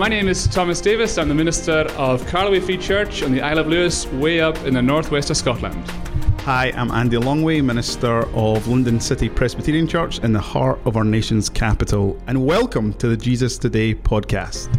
My name is Thomas Davis. I'm the minister of Carloway Free Church on the Isle of Lewis, way up in the northwest of Scotland. Hi, I'm Andy Longwill, Minister of London City Presbyterian Church in the heart of our nation's capital, and welcome to the Jesus Today podcast.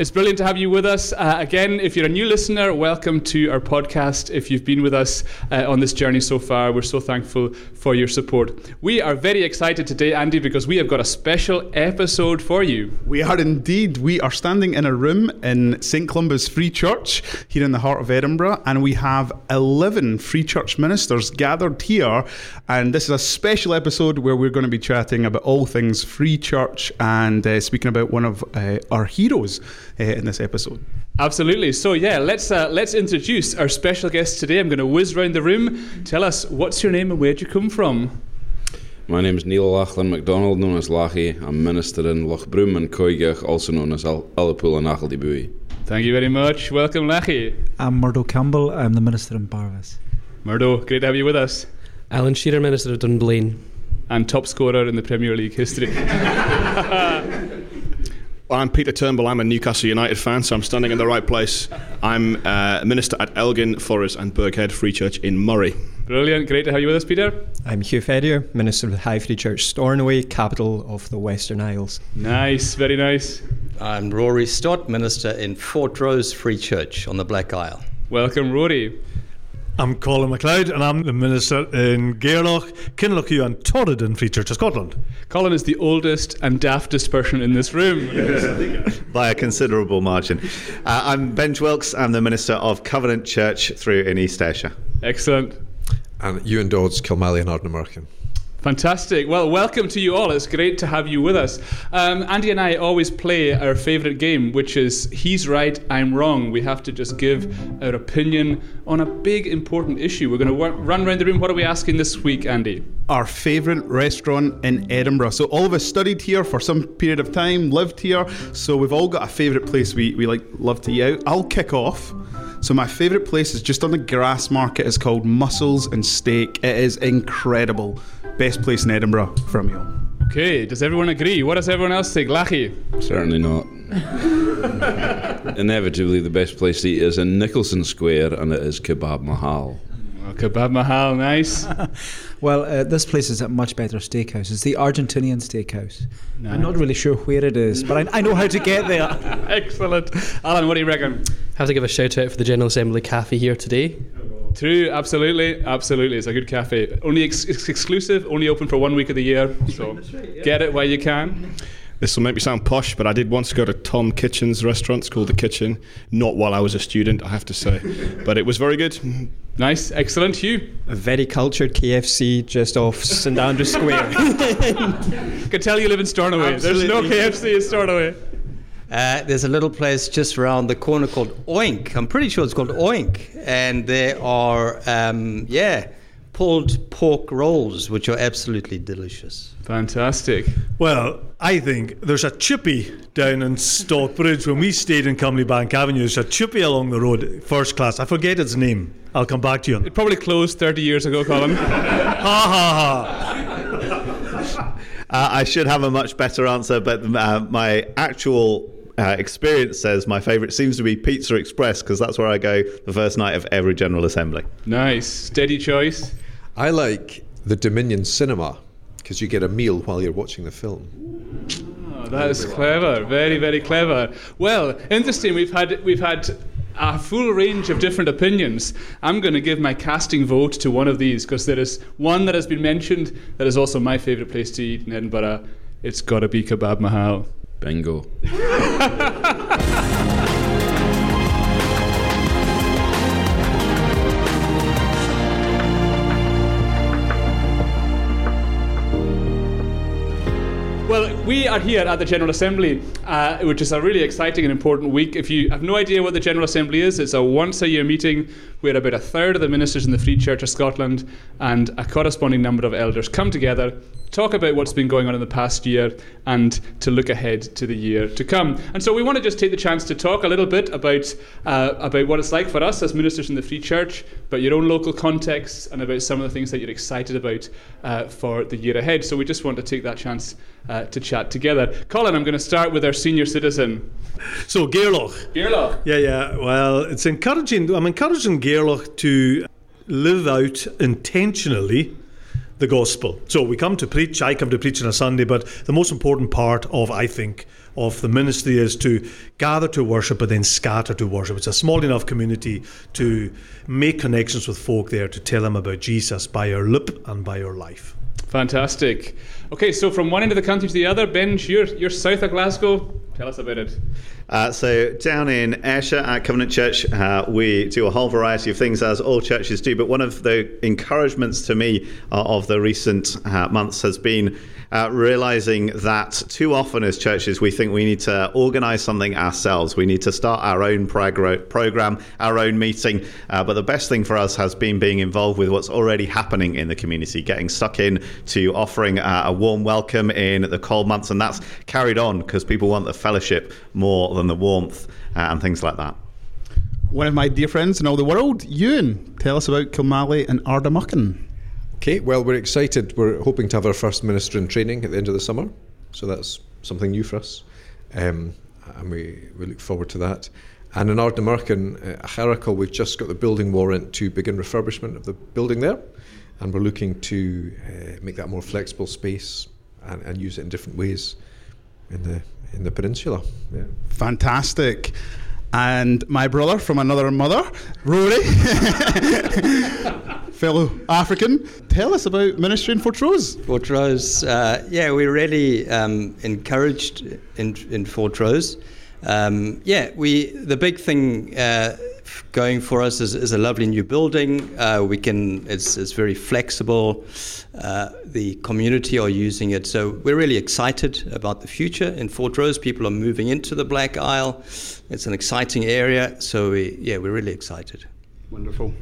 It's brilliant to have you with us. Uh, again, if you're a new listener, welcome to our podcast. If you've been with us uh, on this journey so far, we're so thankful for your support. We are very excited today, Andy, because we have got a special episode for you. We are indeed. We are standing in a room in St. Columba's Free Church here in the heart of Edinburgh, and we have 11 Free Church ministers gathered here. And this is a special episode where we're going to be chatting about all things Free Church and uh, speaking about one of uh, our heroes uh, in this episode. Absolutely. So yeah, let's uh, let's introduce our special guest today. I'm going to whiz round the room. Tell us what's your name and where'd you come from? My name is Neil Lachlan MacDonald, known as Lachie. I'm minister in Lochbroom and Coigach, also known as Ullapool and Achiltibuie. Thank you very much. Welcome, Lachie. I'm Murdo Campbell. I'm the minister in Barvas. Murdo, great to have you with us. Alan Shearer, minister of Dunblane. And top scorer in the Premier League history. Well, I'm Peter Turnbull. I'm a Newcastle United fan, so I'm standing in the right place. I'm uh, minister at Elgin, Forres, and Burghead Free Church in Moray. Brilliant. Great to have you with us, Peter. I'm Hugh Ferrier, minister of the High Free Church Stornoway, capital of the Western Isles. Nice, very nice. I'm Rory Stott, minister in Fortrose Free Church on the Black Isle. Welcome, Rory. I'm Colin MacLeod and I'm the minister in Gairloch, Kinlochewe and Torridon Free Church of Scotland. Colin is the oldest and daftest person in this room. By a considerable margin. Uh, I'm Benj Wilkes, I'm the minister of Covenant Church through in East Ayrshire. Excellent. And Ewan Dodds, Kilmallie and Ardnamurchan. Fantastic. Well, welcome to you all. It's great to have you with us. Um, Andy and I always play our favourite game, which is He's Right, I'm Wrong. We have to just give our opinion on a big, important issue. We're going to run around the room. What are we asking this week, Andy? Our favourite restaurant in Edinburgh. So, all of us studied here for some period of time, lived here. So, we've all got a favourite place we, we like love to eat out. I'll kick off. So my favourite place is just on the Grassmarket. It's called Mussels and Steak. It is incredible. Best place in Edinburgh for a meal. Okay, does everyone agree? What does everyone else think? Lachie? Certainly not. Inevitably, the best place to eat is in Nicolson Square, and it is Kebab Mahal. Well, Kebab Mahal, nice. well, uh, this place is a much better steakhouse. It's the Argentinian steakhouse. Nice. I'm not really sure where it is, but I, I know how to get there. Excellent. Alan, what do you reckon? I have to give a shout out for the General Assembly Cafe here today. True, absolutely, absolutely. It's a good cafe. Only ex- exclusive, only open for one week of the year. So right, yeah. get it while you can. This will make me sound posh, but I did once go to Tom Kitchen's restaurant. It's called The Kitchen. Not while I was a student, I have to say. But it was very good. Nice, excellent. Hugh? A very cultured KFC just off St Andrews Square. I can tell you live in Stornoway. There's no KFC in Stornoway. Uh, there's a little place just around the corner called Oink. I'm pretty sure it's called Oink. And there are, um, yeah, pulled pork rolls, which are absolutely delicious. Fantastic. Well, I think there's a chippy down in Stockbridge when we stayed in Bank Avenue. There's a chippy along the road, first class. I forget its name. I'll come back to you. It probably closed 30 years ago, Colin. ha ha ha. Uh, I should have a much better answer, but uh, my actual uh, experience says my favourite seems to be Pizza Express because that's where I go the first night of every General Assembly. Nice. Steady choice. I like the Dominion Cinema because you get a meal while you're watching the film. Oh, that is clever. Very, very clever. Well, interesting. We've had we've had a full range of different opinions. I'm going to give my casting vote to one of these because there is one that has been mentioned that is also my favourite place to eat in Edinburgh. It's got to be Kebab Mahal. Bingo. we are here at the General Assembly, uh, which is a really exciting and important week. If you have no idea what the General Assembly is, it's a once a year meeting where about a third of the ministers in the Free Church of Scotland and a corresponding number of elders come together talk about what's been going on in the past year and to look ahead to the year to come. And so we want to just take the chance to talk a little bit about uh, about what it's like for us as ministers in the Free Church, about your own local context and about some of the things that you're excited about uh, for the year ahead. So we just want to take that chance uh, to chat together. Colin, I'm going to start with our senior citizen. So, Gairloch. Gairloch. Yeah, yeah. Well, it's encouraging. I'm encouraging Gairloch to live out intentionally the gospel. So we come to preach. I come to preach on a Sunday, but the most important part of, I think, of the ministry is to gather to worship, but then scatter to worship. It's a small enough community to make connections with folk there to tell them about Jesus by your lip and by your life. Fantastic. Okay, so from one end of the country to the other, Ben, you're, you're south of Glasgow. Tell us about it. Uh, so down in Ayrshire at Covenant Church, uh, we do a whole variety of things as all churches do. But one of the encouragements to me uh, of the recent uh, months has been uh, realizing that too often as churches we think we need to organize something ourselves. We need to start our own prog- program, our own meeting. Uh, but the best thing for us has been being involved with what's already happening in the community, getting stuck in to offering a warm welcome in the cold months. And that's carried on because people want the fellowship more than the warmth uh, and things like that. One of my dear friends in all the world, Ewan, tell us about Kilmallie and Ardnamurchan. Okay, well, we're excited. We're hoping to have our first minister in training at the end of the summer. So that's something new for us. Um, and we, we look forward to that. And in Ardnamurchan, uh, Haracle, we've just got the building warrant to begin refurbishment of the building there. And we're looking to uh, make that more flexible space and, and use it in different ways in the, in the peninsula. Yeah. Fantastic. And my brother from another mother, Rory, fellow African, tell us about ministry in Fortrose. Fortrose, uh, yeah, we're really um, encouraged in, in Fortrose. Um, yeah, we the big thing uh, going for us is, is, a lovely new building. Uh, we can it's, it's very flexible. Uh, the community are using it, so we're really excited about the future in Fortrose. People are moving into the Black Isle. It's an exciting area, so we, yeah, we're really excited. Wonderful.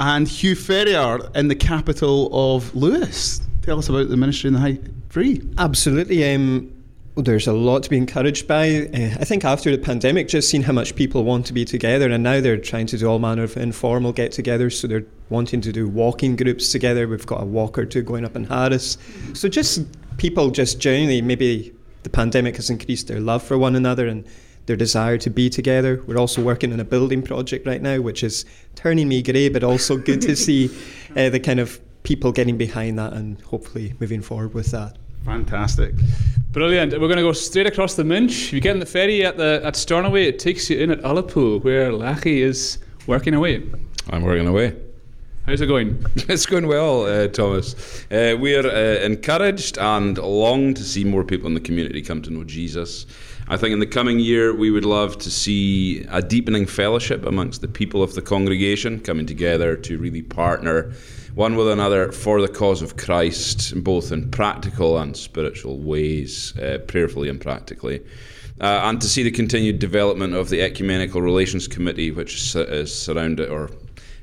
And Hugh Ferrier in the capital of Lewis. Tell us about the ministry in the High Free. Absolutely. Um, there's a lot to be encouraged by. Uh, I think after the pandemic, just seeing how much people want to be together, and now they're trying to do all manner of informal get togethers. So they're wanting to do walking groups together. We've got a walk or two going up in Harris. So just people just genuinely, maybe the pandemic has increased their love for one another and their desire to be together. We're also working on a building project right now, which is turning me grey, but also good to see uh, the kind of people getting behind that and hopefully moving forward with that. Fantastic. Brilliant. We're going to go straight across the Minch. If you get in the ferry at the at Stornoway, it takes you in at Ullapool, where Lachie is working away. I'm working away. How's it going? it's going well, uh, Thomas. Uh, we're uh, encouraged and long to see more people in the community come to know Jesus. I think in the coming year, we would love to see a deepening fellowship amongst the people of the congregation coming together to really partner one with another for the cause of Christ, both in practical and spiritual ways, uh, prayerfully and practically. Uh, and to see the continued development of the Ecumenical Relations Committee, which is surrounded or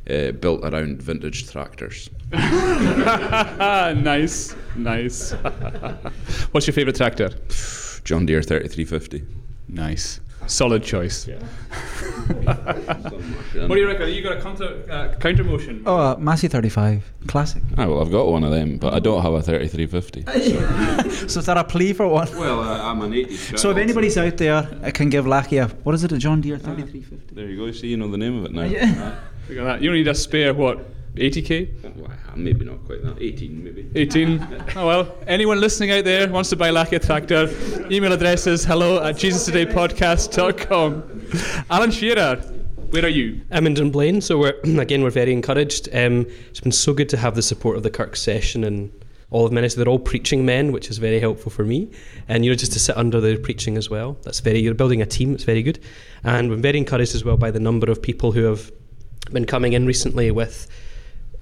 uh, built around vintage tractors. nice, nice. What's your favourite tractor? John Deere 3350. Nice. Solid choice. Yeah. what do you reckon? You got a counter, uh, counter motion? Oh, uh, Massey 35. Classic. Ah, well, I've got one of them, but I don't have a 3350. So, so is that a plea for one? Well, uh, I'm an 80s. So if anybody's out there, I can give Lachie a, what is it, a John Deere 3350? Ah, there you go. See, you know the name of it now. Yeah. Look at that. You need a spare, what, 80k? Well, maybe not quite that. 18, maybe. 18. oh well. Anyone listening out there wants to buy Lachie a tractor? Email address is hello at JesusTodayPodcast.com. Alan Shearer, where are you? I'm in Dunblane, so we're again we're very encouraged. Um, it's been so good to have the support of the Kirk session and all of ministers. They're all preaching men, which is very helpful for me. And you know, just to sit under their preaching as well. That's very. You're building a team. It's very good. And I'm very encouraged as well by the number of people who have been coming in recently with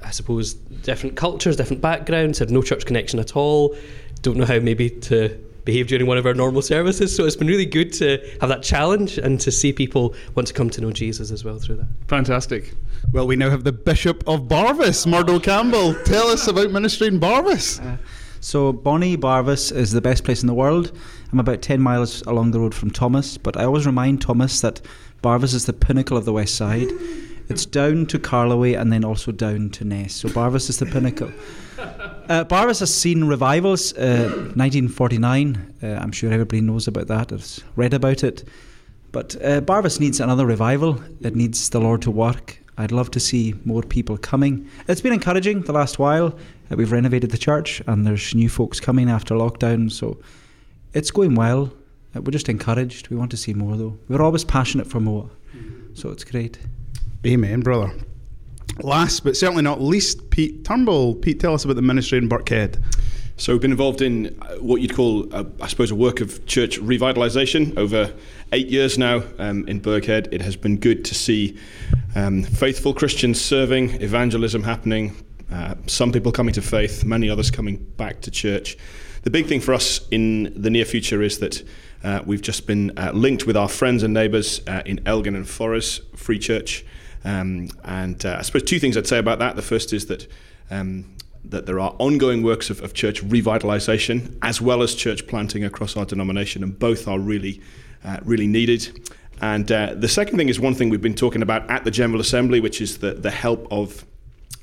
I suppose, different cultures, different backgrounds, have no church connection at all, don't know how maybe to behave during one of our normal services. So it's been really good to have that challenge and to see people want to come to know Jesus as well through that. Fantastic. Well, we now have the Bishop of Barvas, Murdo Campbell. Tell us about ministry in Barvas. Uh, so, Bonnie Barvas is the best place in the world. I'm about 10 miles along the road from Thomas, but I always remind Thomas that Barvas is the pinnacle of the West Side It's down to Carloway and then also down to Ness. So Barvas is the pinnacle. Uh, Barvas has seen revivals. Uh, 1949, uh, I'm sure everybody knows about that. Has read about it. But uh, Barvas needs another revival. It needs the Lord to work. I'd love to see more people coming. It's been encouraging the last while. Uh, we've renovated the church and there's new folks coming after lockdown. So it's going well. Uh, we're just encouraged. We want to see more though. We're always passionate for more. So it's great. Amen, brother. Last but certainly not least, Pete Turnbull. Pete, tell us about the ministry in Burghead. So we've been involved in uh, what you'd call, uh, I suppose, a work of church revitalisation over eight years now um, in Burghead. It has been good to see um, faithful Christians serving, evangelism happening, uh, some people coming to faith, many others coming back to church. The big thing for us in the near future is that uh, we've just been uh, linked with our friends and neighbours in Elgin and Forres Free Church. Um, and I suppose two things I'd say about that. The first is that um, that there are ongoing works of, of church revitalisation as well as church planting across our denomination, and both are really, uh, really needed. And uh, the second thing is one thing we've been talking about at the General Assembly, which is the, the help of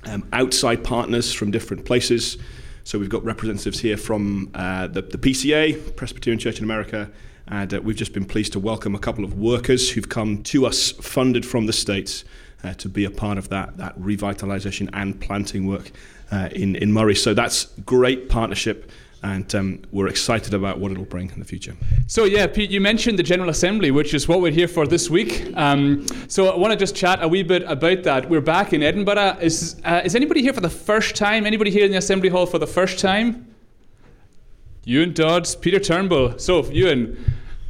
um, outside partners from different places. So we've got representatives here from uh, the, the PCA, Presbyterian Church in America, and uh, we've just been pleased to welcome a couple of workers who've come to us funded from the States uh, to be a part of that, that revitalisation and planting work uh, in, in Moray. So that's great partnership and um, we're excited about what it'll bring in the future. So, yeah, Pete, you mentioned the General Assembly, which is what we're here for this week. Um, so, I want to just chat a wee bit about that. We're back in Edinburgh. Is, uh, is anybody here for the first time? Anybody here in the Assembly Hall for the first time? Ewan Dodds, Peter Turnbull. So, Ewan,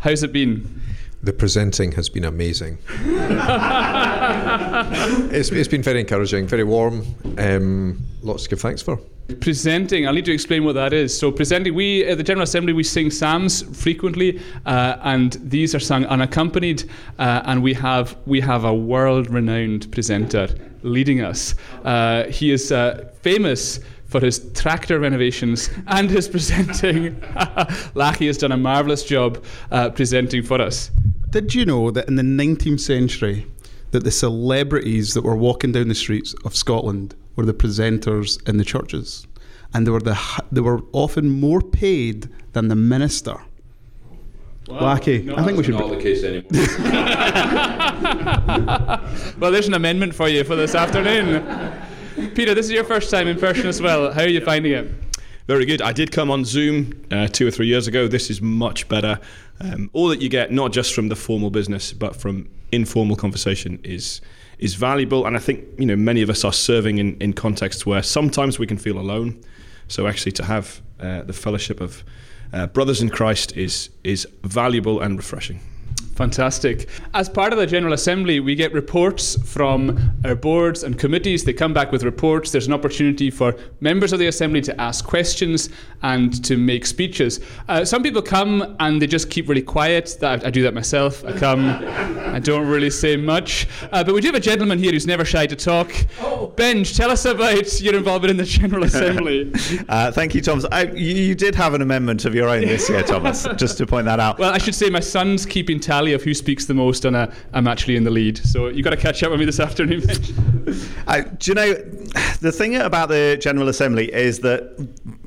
how's it been? The precenting has been amazing. it's, it's been very encouraging, very warm. Um, lots to give thanks for. Precenting, I'll need to explain what that is. So, precenting, we at the General Assembly we sing psalms frequently, uh, and these are sung unaccompanied. Uh, and we have we have a world-renowned precentor leading us. Uh, he is uh, famous for his tractor renovations and his precenting. Lachie has done a marvellous job uh, precenting for us. Did you know that in the 19th century, that the celebrities that were walking down the streets of Scotland were the precentors in the churches, and they were the they were often more paid than the minister. Wow. Lachie, no, I think we should. Not be- the case anymore. well, there's an amendment for you for this afternoon. Peter, this is your first time in person as well. How are you finding it? Very good. I did come on Zoom uh, two or three years ago. This is much better. Um, all that you get, not just from the formal business, but from informal conversation, is is valuable. And I think you know many of us are serving in, in contexts where sometimes we can feel alone. So actually, to have uh, the fellowship of uh, brothers in Christ is is valuable and refreshing. Fantastic. As part of the General Assembly, we get reports from our boards and committees. They come back with reports. There's an opportunity for members of the Assembly to ask questions and to make speeches. Uh, some people come and they just keep really quiet. That, I do that myself. I come, I don't really say much. Uh, but we do have a gentleman here who's never shy to talk. Benj, tell us about your involvement in the General Assembly. uh, thank you, Thomas. I, you, you did have an amendment of your own this year, Thomas, just to point that out. Well, I should say my son's keeping tally of who speaks the most, and uh, I'm actually in the lead. So you've got to catch up with me this afternoon. do you know the thing about the General Assembly is that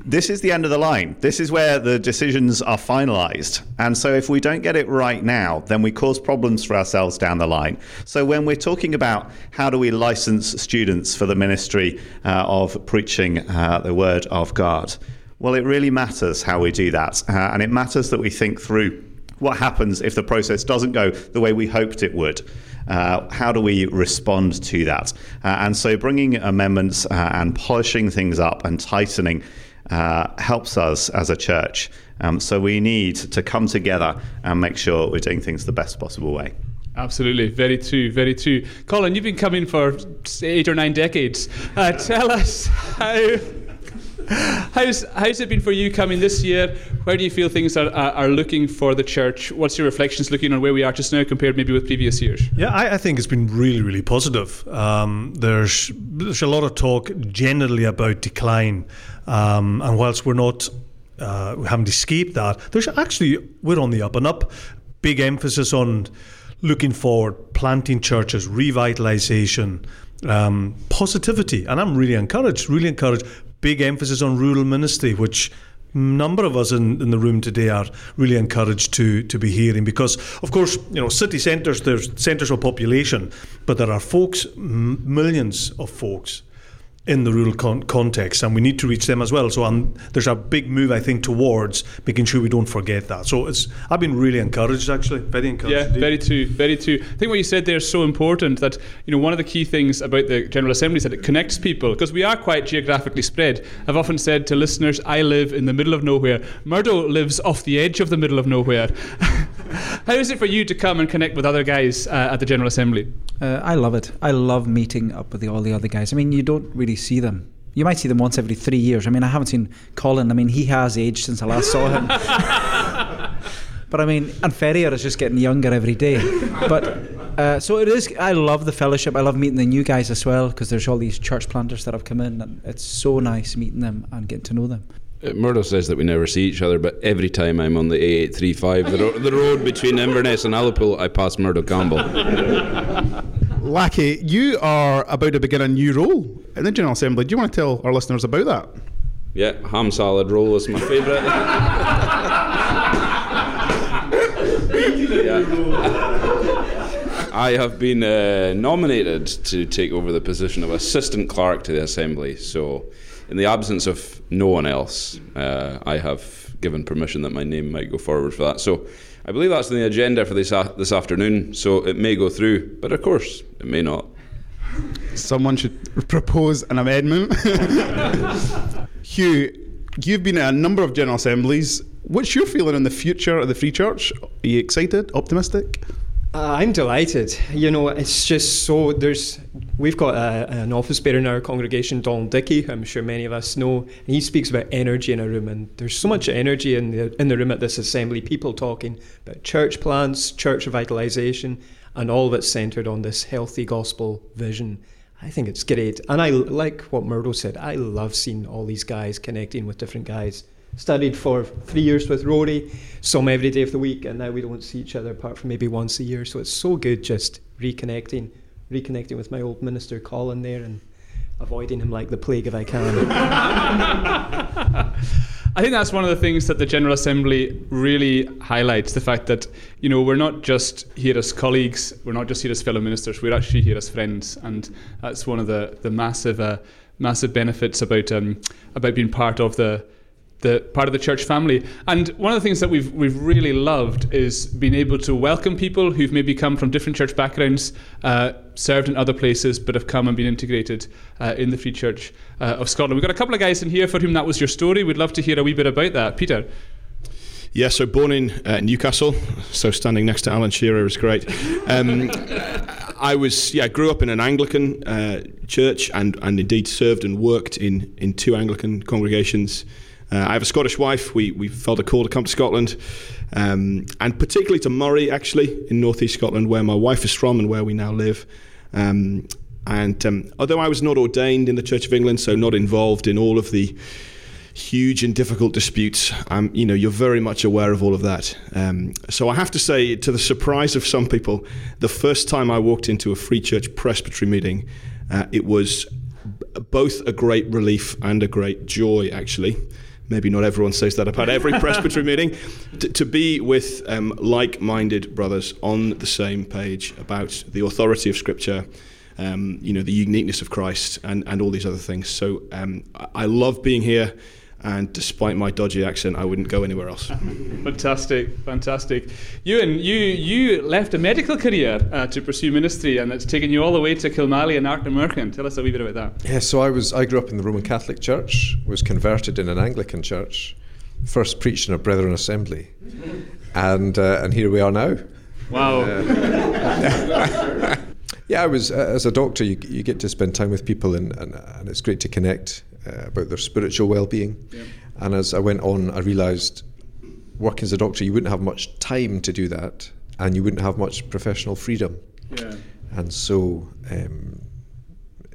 this is the end of the line. This is where the decisions are finalised. And so if we don't get it right now, then we cause problems for ourselves down the line. So when we're talking about how do we license students for the ministry uh, of preaching uh, the word of God, well, it really matters how we do that. Uh, and it matters that we think through what happens if the process doesn't go the way we hoped it would? Uh, how do we respond to that? Uh, and so bringing amendments uh, and polishing things up and tightening uh, helps us as a church. Um, so we need to come together and make sure we're doing things the best possible way. Absolutely, very true, very true. Colin, you've been coming for eight or nine decades. Uh, tell us how how's how's it been for you coming this year? Where do you feel things are, are, looking for the church? What's your reflections looking on where we are just now compared maybe with previous years? Yeah, I, I think it's been really really positive. Um, there's there's a lot of talk generally about decline, um, and whilst we're not uh, we haven't escaped that, there's actually we're on the up and up. Big emphasis on looking forward, planting churches, revitalization, um, positivity. And I'm really encouraged, really encouraged. Big emphasis on rural ministry, which number of us in, in the room today are really encouraged to to be hearing because of course you know city centres there's centres of population but there are folks m- millions of folks in the rural con- context, and we need to reach them as well. So um, there's a big move, I think, towards making sure we don't forget that. So it's I've been really encouraged, actually, very encouraged. Yeah, indeed. very true, very true. I think what you said there is so important that you know one of the key things about the General Assembly is that it connects people because we are quite geographically spread. I've often said to listeners, I live in the middle of nowhere. Murdo lives off the edge of the middle of nowhere. How is it for you to come and connect with other guys uh, at the General Assembly? Uh, I love it. I love meeting up with the, all the other guys. I mean, you don't really see them. You might see them once every three years. I mean, I haven't seen Colin. I mean, he has aged since I last saw him. but I mean, and Ferrier is just getting younger every day. But uh, so it is. I love the fellowship. I love meeting the new guys as well because there's all these church planters that have come in, and it's so nice meeting them and getting to know them. Uh, Murdo says that we never see each other, but every time I'm on the A835, the, ro- the road between Inverness and Ullapool, I pass Murdo Campbell. Lachie, you are about to begin a new role in the General Assembly. Do you want to tell our listeners about that? Yeah, ham salad roll is my favourite. Yeah. I have been uh, nominated to take over the position of assistant clerk to the Assembly. So, in the absence of no one else, uh, I have given permission that my name might go forward for that. So, I believe that's on the agenda for this a- this afternoon. So it may go through, but of course it may not. Someone should propose an amendment. Hugh, you've been at a number of General Assemblies. What's your feeling on the future of the Free Church? Are you excited, optimistic? Uh, I'm delighted. You know, it's just so there's. We've got a, an office bearer in our congregation, Donald Dickey, who I'm sure many of us know, and he speaks about energy in a room. And there's so much energy in the in the room at this assembly. People talking about church plants, church revitalisation, and all of it's centred on this healthy gospel vision. I think it's great, and I like what Murdo said. I love seeing all these guys connecting with different guys studied for three years with Rory, him every day of the week, and now we don't see each other apart from maybe once a year. So it's so good just reconnecting, reconnecting with my old minister Colin there and avoiding him like the plague if I can. I think that's one of the things that the General Assembly really highlights the fact that, you know, we're not just here as colleagues, we're not just here as fellow ministers, we're actually here as friends. And that's one of the, the massive, uh, massive benefits about, um, about being part of the, the part of the church family. And one of the things that we've we've really loved is being able to welcome people who've maybe come from different church backgrounds, uh, served in other places, but have come and been integrated uh, in the Free Church uh, of Scotland. We've got a couple of guys in here for whom that was your story. We'd love to hear a wee bit about that, Peter. Yeah, so born in uh, Newcastle, so standing next to Alan Shearer is great. Um, I was, yeah, grew up in an Anglican uh, church and, and indeed served and worked in, in two Anglican congregations. Uh, I have a Scottish wife. We, we felt a call to come to Scotland, um, and particularly to Moray, actually, in northeast Scotland, where my wife is from and where we now live. Um, and um, although I was not ordained in the Church of England, so not involved in all of the huge and difficult disputes. Um, you know, you're very much aware of all of that. Um, so I have to say, to the surprise of some people, the first time I walked into a Free Church Presbytery meeting, uh, it was b- both a great relief and a great joy, actually. Maybe not everyone says that about every presbytery meeting. T- to be with um, like minded brothers on the same page about the authority of Scripture, um, you know, the uniqueness of Christ, and, and all these other things. So um, I love being here, and despite my dodgy accent, I wouldn't go anywhere else. Fantastic, fantastic. Ewan, you you left a medical career uh, to pursue ministry, and it's taken you all the way to Kilmallie and Ardnamurchan. Tell us a wee bit about that. Yeah, so I was I grew up in the Roman Catholic Church, was converted in an Anglican church, first preached in a Brethren Assembly, and uh, and here we are now. Wow. Yeah, I was uh, as a doctor. You, you get to spend time with people, and, and, and it's great to connect uh, about their spiritual well-being. And as I went on, I realised working as a doctor, you wouldn't have much time to do that, and you wouldn't have much professional freedom. Yeah. And so, um,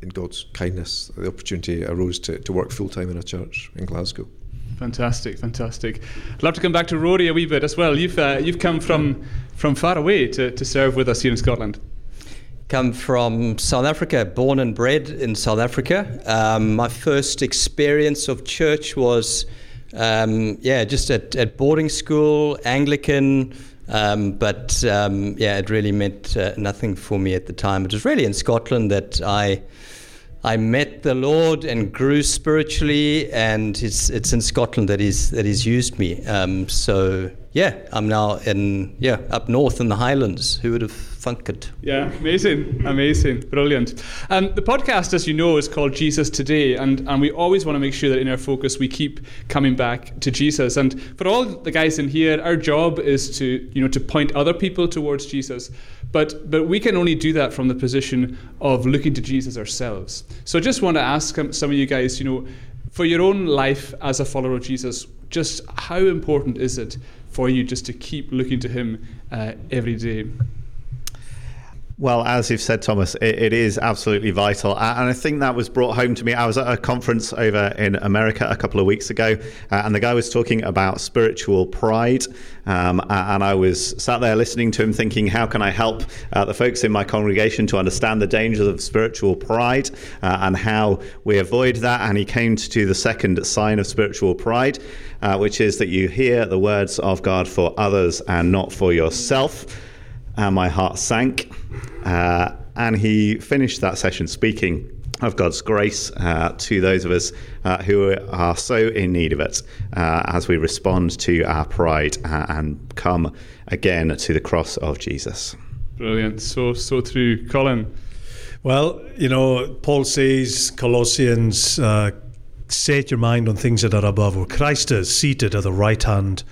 in God's kindness, the opportunity arose to, to work full time in a church in Glasgow. Fantastic, fantastic. I'd love to come back to Rory a wee bit as well. You've uh, you've come from from far away to, to serve with us here in Scotland? Come from South Africa, born and bred in South Africa. Um, my first experience of church was, um, yeah, just at, at boarding school, Anglican. Um, but um, yeah, it really meant uh, nothing for me at the time. It was really in Scotland that I I met the Lord and grew spiritually, and it's it's in Scotland that he's that he's used me. Um, so yeah, I'm now in yeah up north in the Highlands. Who would have thunk it? Yeah, amazing, amazing, brilliant. Um, the podcast, as you know, is called Jesus Today, and and we always want to make sure that in our focus we keep coming back to Jesus. And for all the guys in here, our job is to you know to point other people towards Jesus. But, but we can only do that from the position of looking to Jesus ourselves. So I just want to ask some of you guys, you know, for your own life as a follower of Jesus, just how important is it for you just to keep looking to Him uh, every day? Well, as you've said, Thomas, it, it is absolutely vital. And I think that was brought home to me. I was at a conference over in America a couple of weeks ago, uh, and the guy was talking about spiritual pride. Um, and I was sat there listening to him, thinking, how can I help uh, the folks in my congregation to understand the dangers of spiritual pride uh, and how we avoid that? And he came to the second sign of spiritual pride, uh, which is that you hear the words of God for others and not for yourself and my heart sank. Uh, and he finished that session speaking of God's grace uh, to those of us uh, who are so in need of it uh, as we respond to our pride uh, and come again to the cross of Jesus. Brilliant. So, so true. Colin. Well, you know, Paul says, Colossians, uh, set your mind on things that are above, where Christ is seated at the right hand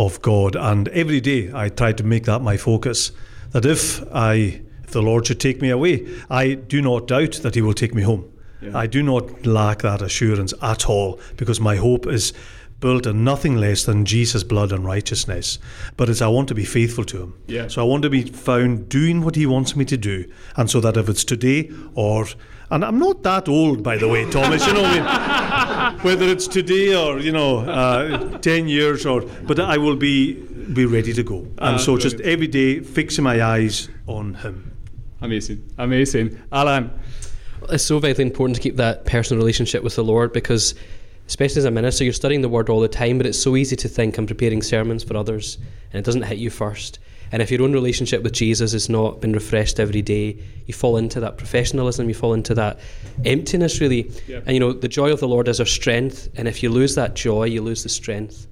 of God. And every day I try to make that my focus. That if I, if the Lord should take me away, I do not doubt that He will take me home. Yeah. I do not lack that assurance at all because my hope is built on nothing less than Jesus' blood and righteousness. But it's I want to be faithful to Him. Yeah. So I want to be found doing what He wants me to do, and so that if it's today or and I'm not that old, by the way, Thomas. You know, I mean, whether it's today or you know, uh, ten years or, but I will be be ready to go. And uh, so, brilliant. just every day, fixing my eyes on Him. Amazing, amazing, Alan. It's so vitally important to keep that personal relationship with the Lord because, especially as a minister, you're studying the Word all the time. But it's so easy to think I'm preparing sermons for others, and it doesn't hit you first. And if your own relationship with Jesus has not been refreshed every day, you fall into that professionalism, you fall into that emptiness, really. Yeah. And you know, the joy of the Lord is our strength. And if you lose that joy, you lose the strength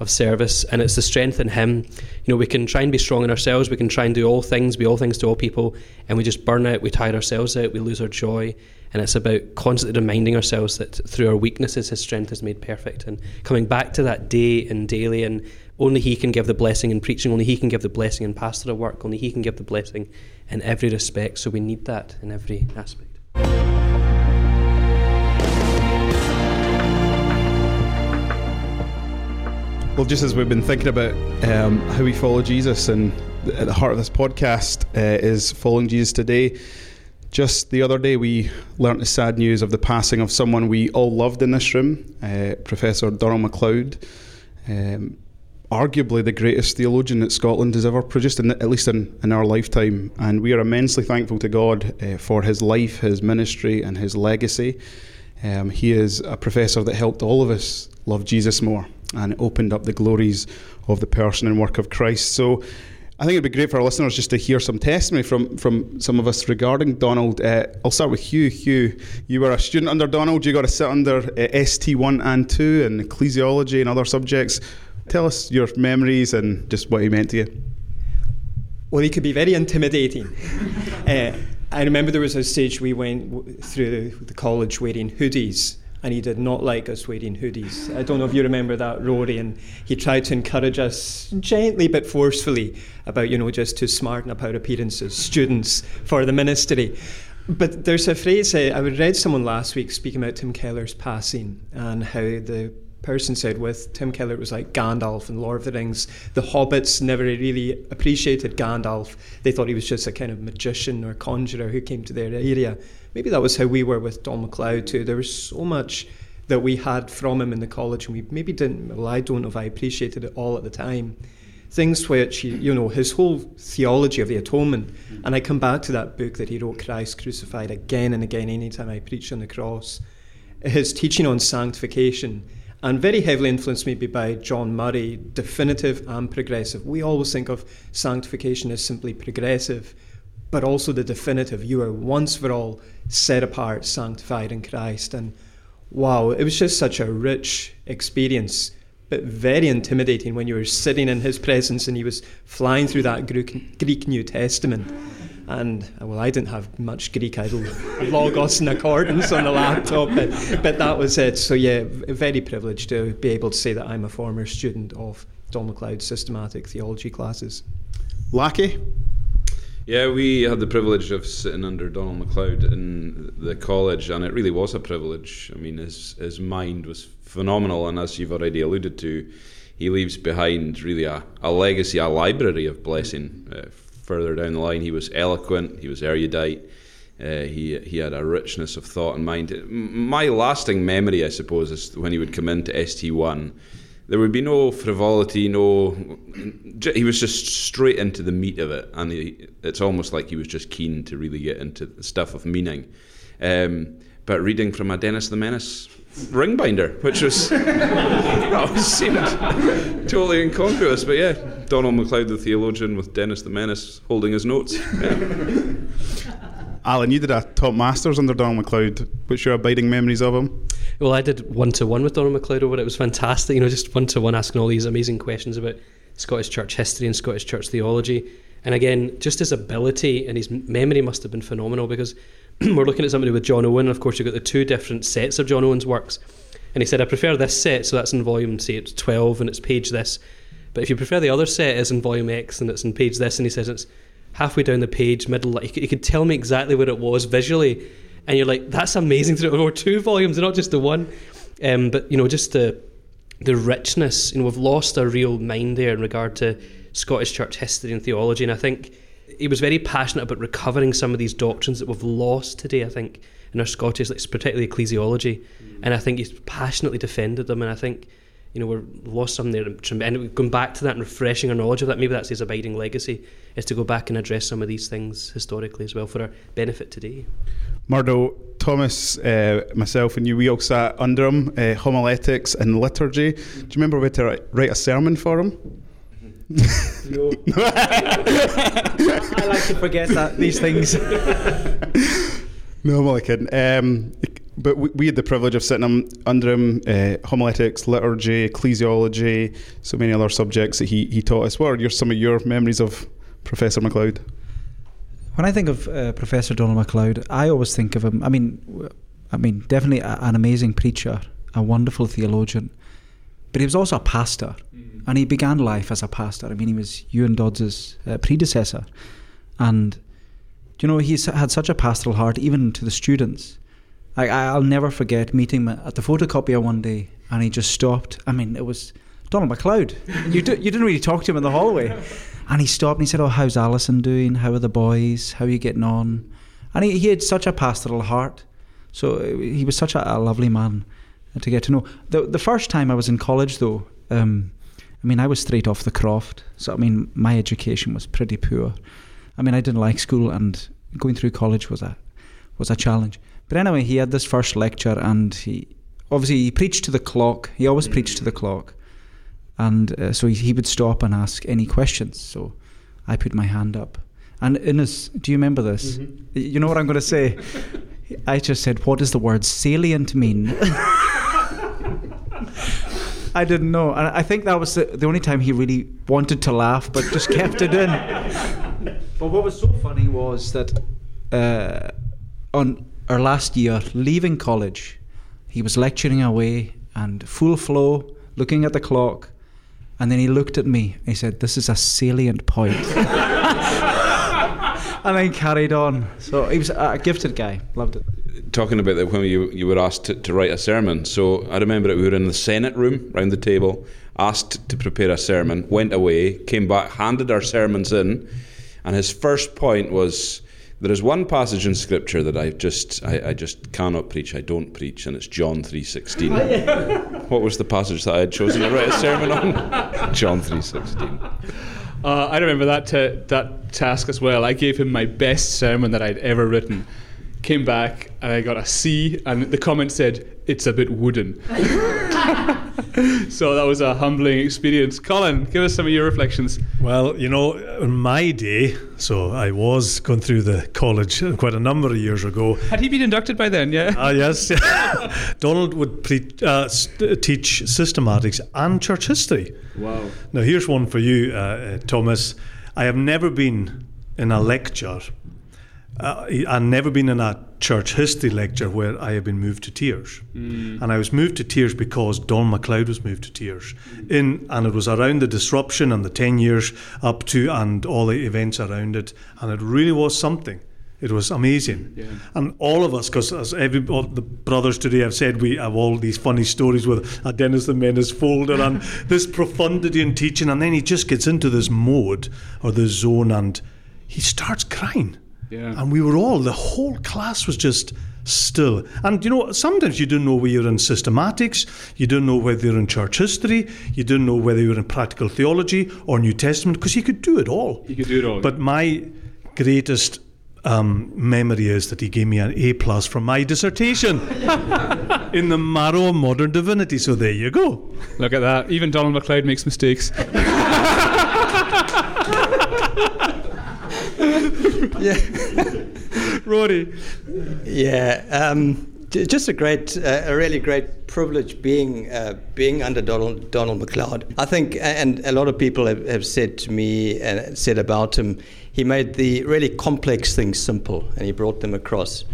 of service. And it's the strength in Him. You know, we can try and be strong in ourselves, we can try and do all things, be all things to all people, and we just burn out, we tire ourselves out, we lose our joy. And it's about constantly reminding ourselves that through our weaknesses, His strength is made perfect. And coming back to that day and daily and only He can give the blessing in preaching, only He can give the blessing in pastoral work, only He can give the blessing in every respect. So we need that in every aspect. Well, just as we've been thinking about um, how we follow Jesus, and at the heart of this podcast uh, is following Jesus today. Just the other day, we learnt the sad news of the passing of someone we all loved in this room, uh, Professor Donald MacLeod. Um, arguably the greatest theologian that Scotland has ever produced, in, at least in, in our lifetime. And we are immensely thankful to God uh, for his life, his ministry, and his legacy. Um, he is a professor that helped all of us love Jesus more and opened up the glories of the person and work of Christ. So I think it'd be great for our listeners just to hear some testimony from, from some of us regarding Donald. Uh, I'll start with Hugh. Hugh, you were a student under Donald. You got to sit under uh, ST1 and 2 and ecclesiology and other subjects. Tell us your memories and just what he meant to you. Well, he could be very intimidating. uh, I remember there was a stage we went through the, the, college wearing hoodies, and he did not like us wearing hoodies. I don't know if you remember that, Rory, and he tried to encourage us gently but forcefully about, you know, just to smarten up our appearances, students for the ministry. But there's a phrase, uh, I read someone last week speaking about Tim Keller's passing and how the person said with Tim Keller, it was like Gandalf and Lord of the Rings. The hobbits never really appreciated Gandalf. They thought he was just a kind of magician or conjurer who came to their area. Maybe that was how we were with Don Macleod too. There was so much that we had from him in the college, and we maybe didn't. Well, I don't know if I appreciated it all at the time. things which, you know, his whole theology of the atonement. Mm-hmm. And I come back to that book that he wrote, Christ Crucified, again and again, anytime I preach on the cross. His teaching on sanctification, and very heavily influenced maybe by John Murray, definitive and progressive. We always think of sanctification as simply progressive, but also the definitive. You are once for all set apart, sanctified in Christ. And wow, it was just such a rich experience but very intimidating when you were sitting in his presence and he was flying through that Greek New Testament. And well, I didn't have much Greek. I had logos and accordance on the laptop, but, but that was it. So yeah, very privileged to be able to say that I'm a former student of Don Macleod's systematic theology classes. Lachie. Yeah, we had the privilege of sitting under Donald Macleod in the college, and it really was a privilege. I mean, his his mind was phenomenal, and as you've already alluded to, he leaves behind really a, a legacy, a library of blessing. Uh, further down the line, he was eloquent, he was erudite, uh, he he had a richness of thought and mind. My lasting memory, I suppose, is when he would come into ST1. there would be no frivolity, no. He was just straight into the meat of it, and he, it's almost like he was just keen to really get into the stuff of meaning. Um, but reading from a Dennis the Menace ring binder, which was seemed totally incongruous, but yeah, Donald MacLeod the theologian with Dennis the Menace holding his notes. Yeah. Alan, you did a top masters under Donald Macleod. What's your abiding memories of him? Well, I did one to one with Donald MacLeod over it. It was fantastic. You know, just one to one asking all these amazing questions about Scottish church history and Scottish church theology. And again, just his ability and his memory must have been phenomenal because we're looking at somebody with John Owen. And of course, you've got the two different sets of John Owen's works. And he said, I prefer this set, so that's in volume, say it's 12 and it's page this. But if you prefer the other set, it's in volume X and it's in page this. And he says it's halfway down the page, middle, like, you could tell me exactly where it was visually. And you're like, that's amazing to know. Two volumes, and not just the one. Um, but, you know, just the, the richness, you know, we've lost our real mind there in regard to Scottish church history and theology. And I think he was very passionate about recovering some of these doctrines that we've lost today, I think, in our Scottish, particularly ecclesiology. And I think he's passionately defended them. And I think you know, we're lost some there. And going back to that and refreshing our knowledge of that, maybe that's his abiding legacy, is to go back and address some of these things historically as well for our benefit today. Murdo, Thomas, uh, myself, and you, we all sat under him, uh, homiletics and liturgy. Do you remember we had to write a sermon for him? no. I like to forget that these things. no, I'm only kidding. Um, but we, we, had the privilege of sitting um, under him, uh, homiletics, liturgy, ecclesiology, so many other subjects that he, he taught us. What are your, some of your memories of Professor Macleod? When I think of uh, Professor Donald Macleod, I always think of him. I mean, I mean, definitely a, an amazing preacher, a wonderful theologian, but he was also a pastor, mm. and he began life as a pastor. I mean, he was Ewan Dodds' uh, predecessor, and you know, he had such a pastoral heart, even to the students. I, I'll never forget meeting him at the photocopier one day, and he just stopped. I mean, it was Donald Macleod. you, do, you didn't really talk to him in the hallway. And he stopped and he said, Oh, how's Alison doing? How are the boys? How are you getting on? And he, he had such a pastoral heart. So uh, he was such a, a lovely man to get to know. The, the first time I was in college, though, um, I mean, I was straight off the croft. So, I mean, my education was pretty poor. I mean, I didn't like school, and going through college was a, was a challenge. But anyway, he had this first lecture, and he obviously he preached to the clock. He always preached to the clock, and uh, so he, he, would stop and ask any questions. So I put my hand up, and in his, do you remember this? Mm-hmm. You know what I'm going to say? I just said, "What does the word salient mean?" I didn't know, and I think that was the, the only time he really wanted to laugh, but just kept it in. But what was so funny was that uh, on our last year, leaving college, he was lecturing away and full flow, looking at the clock. And then he looked at me. and He said, This is a salient point. and then carried on. So he was a gifted guy. Loved it. Talking about that when you, you were asked to, to write a sermon. So I remember that we were in the Senate room, round the table, asked to prepare a sermon, went away, came back, handed our sermons in. And his first point was There is one passage in Scripture that I just I, I just cannot preach. I don't preach, and it's John three sixteen. what was the passage that I had chosen to write a sermon on? John three sixteen. Uh, I remember that ta- that task as well. I gave him my best sermon that I'd ever written. Came back and I got a C, and the comment said it's a bit wooden. so that was a humbling experience. Colin, give us some of your reflections. Well, you know, in my day, so I was going through the college quite a number of years ago. Had he been inducted by then? Yeah. Ah, yes. Donald would pre- uh, st- teach systematics and church history. Wow. Now, here's one for you, uh, uh, Thomas. I have never been in a lecture, uh, I've never been in a church history lecture where I have been moved to tears. Mm. And I was moved to tears because Don Macleod was moved to tears. In and it was around the disruption and the ten years up to and all the events around it, and it really was something. It was amazing, Yeah. and all of us, because as every all the brothers today have said, we have all these funny stories with a Dennis the Menace folder and this profundity in teaching, and then he just gets into this mode or this zone, and he starts crying. Yeah. And we were all, the whole class was just still. And you know, sometimes you don't know whether you're in systematics, you don't know whether you're in church history, you don't know whether you're in practical theology or New Testament, because he could do it all. He could do it all. But my greatest um, memory is that he gave me an A plus for my dissertation in the marrow of modern divinity. So there you go. Look at that. Even Donald Macleod makes mistakes. Yeah. Rory. Yeah, um, just a great, uh, a really great privilege being uh, being under Donald Donald Macleod. I think, and a lot of people have, have said to me and said about him, he made the really complex things simple, and he brought them across.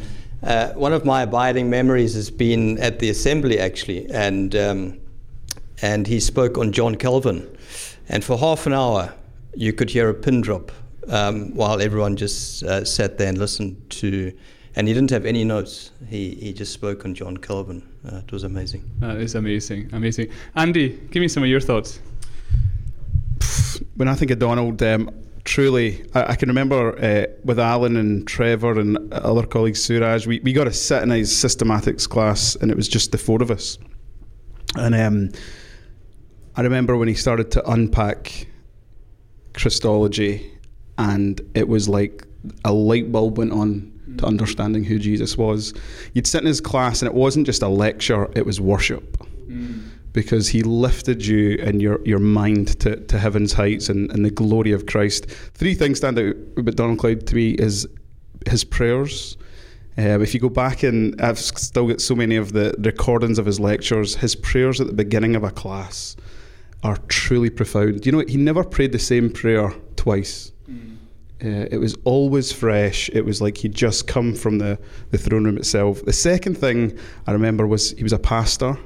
Uh, one of my abiding memories has been at the assembly actually, and um, and he spoke on John Calvin, and for half an hour you could hear a pin drop um, while everyone just uh, sat there and listened to. And he didn't have any notes. He he just spoke on John Calvin. Uh, it was amazing. That is amazing. Amazing. Andy, give me some of your thoughts. when I think of Donald, um, truly, I, I can remember uh, with Alan and Trevor and other colleagues, Suraj, we, we got to sit in his systematics class, and it was just the four of us. And um, I remember when he started to unpack Christology, and it was like a light bulb went on to understanding who Jesus was. You'd sit in his class, and it wasn't just a lecture; it was worship because he lifted you and your, your mind to, to heaven's heights and, and the glory of Christ. Three things stand out about Donald Macleod to me is his prayers. Um, if you go back and I've still got so many of the recordings of his lectures, his prayers at the beginning of a class are truly profound. You know, he never prayed the same prayer twice. Uh, it was always fresh. It was like he'd just come from the, the throne room itself. The second thing I remember was he was a pastor.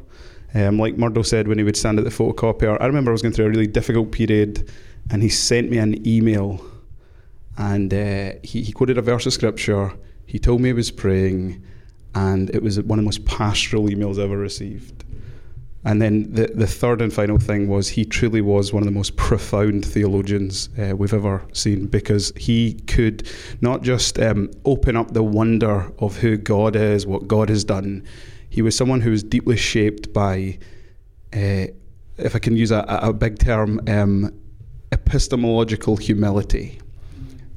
Um, like Murdo said when he would stand at the photocopier, I remember I was going through a really difficult period and he sent me an email and uh, he, he quoted a verse of scripture. He told me he was praying and it was one of the most pastoral emails I ever received. And then the, the third and final thing was he truly was one of the most profound theologians uh, we've ever seen because he could not just um, open up the wonder of who God is, what God has done. He was someone who was deeply shaped by, uh, if I can use a, a big term, um, epistemological humility.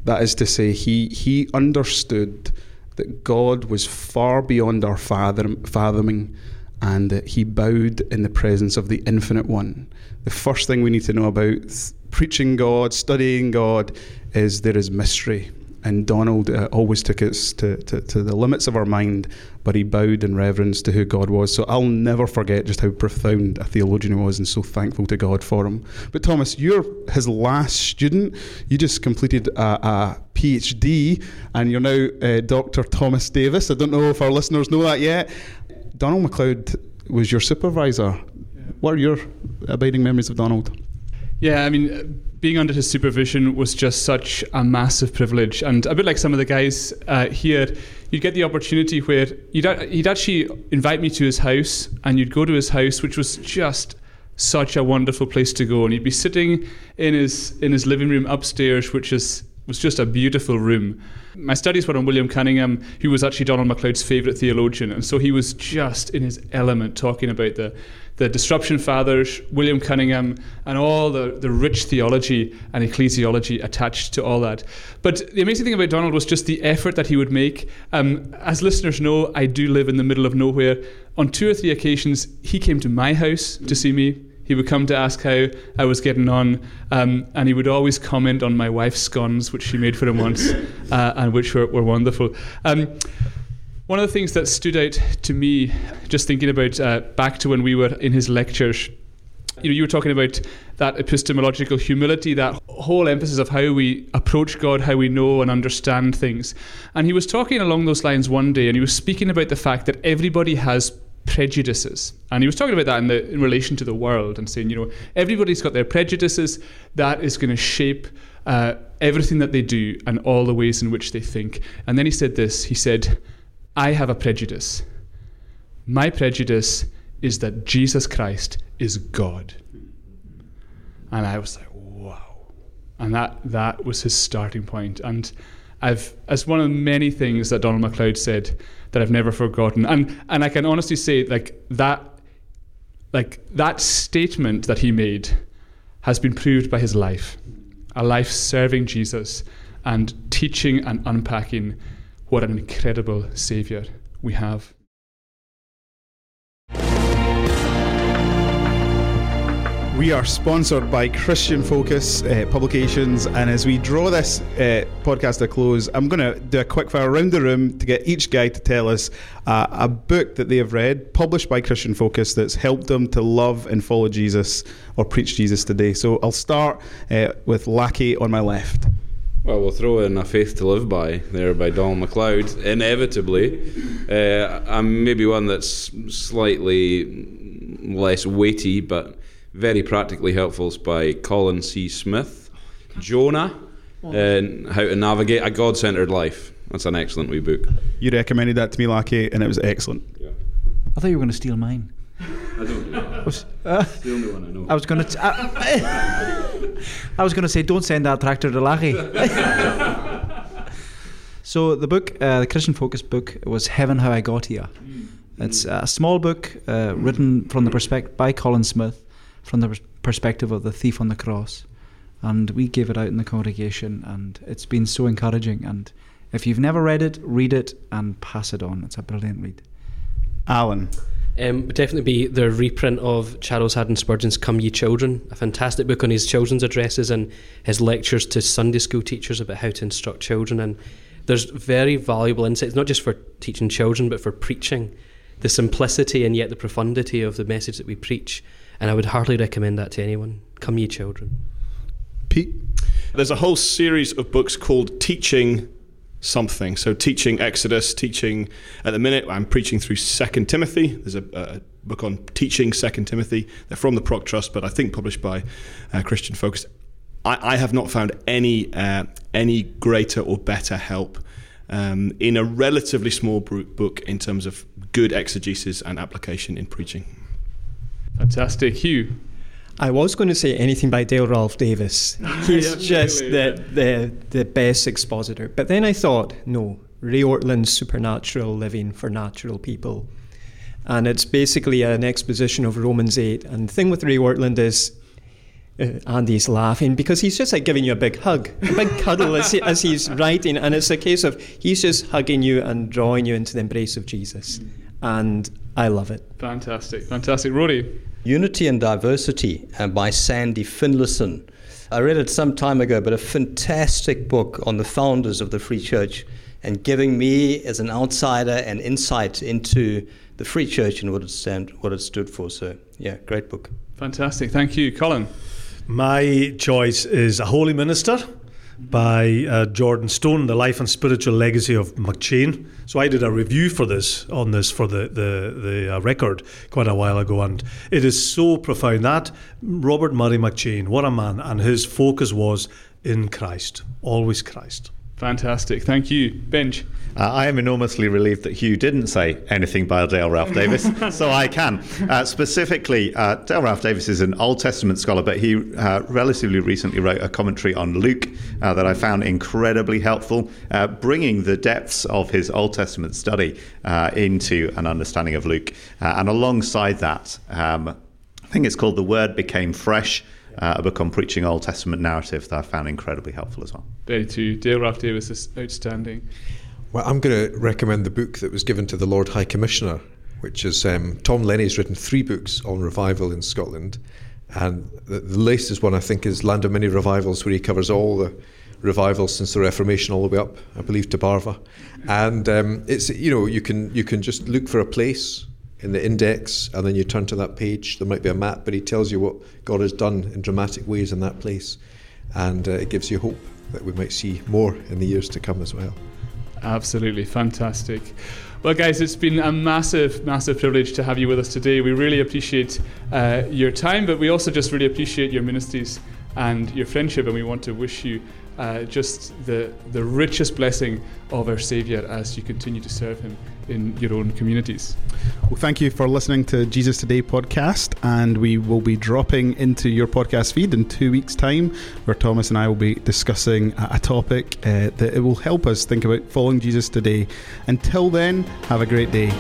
That is to say, he, he understood that God was far beyond our fathom, fathoming and that he bowed in the presence of the infinite one. The first thing we need to know about preaching God, studying God, is there is mystery. And Donald uh, always took us to, to, to the limits of our mind, but he bowed in reverence to who God was. So I'll never forget just how profound a theologian he was, and so thankful to God for him. But Thomas, you're his last student. You just completed a, a PhD, and you're now uh, Dr. Thomas Davis. I don't know if our listeners know that yet. Donald Macleod was your supervisor. What are your abiding memories of Donald? Yeah, I mean, being under his supervision was just such a massive privilege. And a bit like some of the guys uh, here, you'd get the opportunity where you'd, he'd actually invite me to his house, and you'd go to his house, which was just such a wonderful place to go. And you'd be sitting in his in his living room upstairs, which is was just a beautiful room. My studies were on William Cunningham, who was actually Donald Macleod's favourite theologian, and so he was just in his element talking about the the disruption fathers, William Cunningham, and all the, the rich theology and ecclesiology attached to all that. But the amazing thing about Donald was just the effort that he would make. Um, as listeners know, I do live in the middle of nowhere. On two or three occasions, he came to my house to see me. He would come to ask how I was getting on, um, and he would always comment on my wife's scones, which she made for him once, uh, and which were, were wonderful. Um, one of the things that stood out to me, just thinking about uh, back to when we were in his lectures, you know, you were talking about that epistemological humility, that whole emphasis of how we approach God, how we know and understand things. And he was talking along those lines one day, and he was speaking about the fact that everybody has prejudices. And he was talking about that in, the, in relation to the world and saying, you know, everybody's got their prejudices. That is going to shape uh, everything that they do and all the ways in which they think. And then he said this he said, I have a prejudice. My prejudice is that Jesus Christ is God. And I was like, wow. And that, that was his starting point. And I've, as one of many things that Donald Macleod said that I've never forgotten. And, and I can honestly say, like, that, like, that statement that he made has been proved by his life a life serving Jesus and teaching and unpacking what an incredible Saviour we have. We are sponsored by Christian Focus uh, Publications, and as we draw this uh, podcast to close, I'm going to do a quick fire around the room to get each guy to tell us uh, a book that they have read, published by Christian Focus, that's helped them to love and follow Jesus or preach Jesus today. So I'll start uh, with Lachie on my left. Well, we'll throw in A Faith to Live By there by Donald Macleod, inevitably. Uh, and maybe one that's slightly less weighty, but very practically helpful is by Colin C. Smith. Jonah, and How to Navigate a God Centered Life. That's an excellent wee book. You recommended that to me, Lachie, and it was excellent. I thought you were going to steal mine. I don't do that. Was, uh, It's the only one I know. I was going to. I, I was going to say, don't send that tractor to Lachie. so the book, uh, the Christian Focus book, was Heaven How I Got Here. It's a small book uh, written from the perspective by Colin Smith, from the perspective of the thief on the cross, and we gave it out in the congregation, and it's been so encouraging. And if you've never read it, read it and pass it on. It's a brilliant read. Alan. Um, would definitely be the reprint of Charles Haddon Spurgeon's Come Ye Children, a fantastic book on his children's addresses and his lectures to Sunday school teachers about how to instruct children. And there's very valuable insights, not just for teaching children, but for preaching. The simplicity and yet the profundity of the message that we preach. And I would hardly recommend that to anyone. Come Ye Children. Pete. There's a whole series of books called Teaching Something. So, teaching Exodus, teaching at the minute, I'm preaching through Second Timothy. There's a, a book on teaching Second Timothy. They're from the Proc Trust, but I think published by uh, Christian Focus. I, I have not found any uh, any greater or better help um, in a relatively small book in terms of good exegesis and application in preaching. Fantastic. Hugh. I was going to say anything by Dale Ralph Davis. He's just the, the, the best expositor. But then I thought, no, Ray Ortlund's Supernatural Living for Natural People. And it's basically an exposition of Romans 8. And the thing with Ray Ortlund is, uh, Andy's laughing because he's just like giving you a big hug, a big cuddle as, he, as he's writing. And it's a case of he's just hugging you and drawing you into the embrace of Jesus. And I love it. Fantastic. Fantastic. Rory. Unity and Diversity uh, by Sandy Finlayson. I read it some time ago, but a fantastic book on the founders of the Free Church and giving me, as an outsider, an insight into the Free Church and what it stand, what it stood for. So, yeah, great book. Fantastic. Thank you. Colin. My choice is A Holy Minister by uh, Jordan Stone, The Life and Spiritual Legacy of McCheyne. So I did a review for this on this for the the, the uh, record quite a while ago, and it is so profound that Robert Murray McCheyne, what a man, and his focus was in Christ, always Christ. Fantastic. Thank you. Benj. Uh, I am enormously relieved that Hugh didn't say anything by Dale Ralph Davis, so I can. Uh, specifically, uh, Dale Ralph Davis is an Old Testament scholar, but he uh, relatively recently wrote a commentary on Luke uh, that I found incredibly helpful, uh, bringing the depths of his Old Testament study into an understanding of Luke. and alongside that, um, I think it's called The Word Became Fresh. Uh, a book on preaching Old Testament narrative that I found incredibly helpful as well. Very true. Dale Ralph Davis is outstanding. Well, I'm going to recommend the book that was given to the Lord High Commissioner, which is um, Tom Lennie's written three books on revival in Scotland. And the, the latest one, I think, is Land of Many Revivals, where he covers all the revivals since the Reformation all the way up, I believe, to Barvas. And um, it's you know you can you can just look for a place in the index, and then you turn to that page. There might be a map, but he tells you what God has done in dramatic ways in that place, and uh, it gives you hope that we might see more in the years to come as well. Absolutely fantastic. Well, guys, it's been a massive, massive privilege to have you with us today. We really appreciate uh, your time, but we also just really appreciate your ministries and your friendship, and we want to wish you uh, just the, the richest blessing of our Saviour as you continue to serve Him in your own communities. Well, thank you for listening to Jesus Today podcast, and we will be dropping into your podcast feed in two weeks' time, where Thomas and I will be discussing a topic uh, that it will help us think about following Jesus today. Until then, have a great day.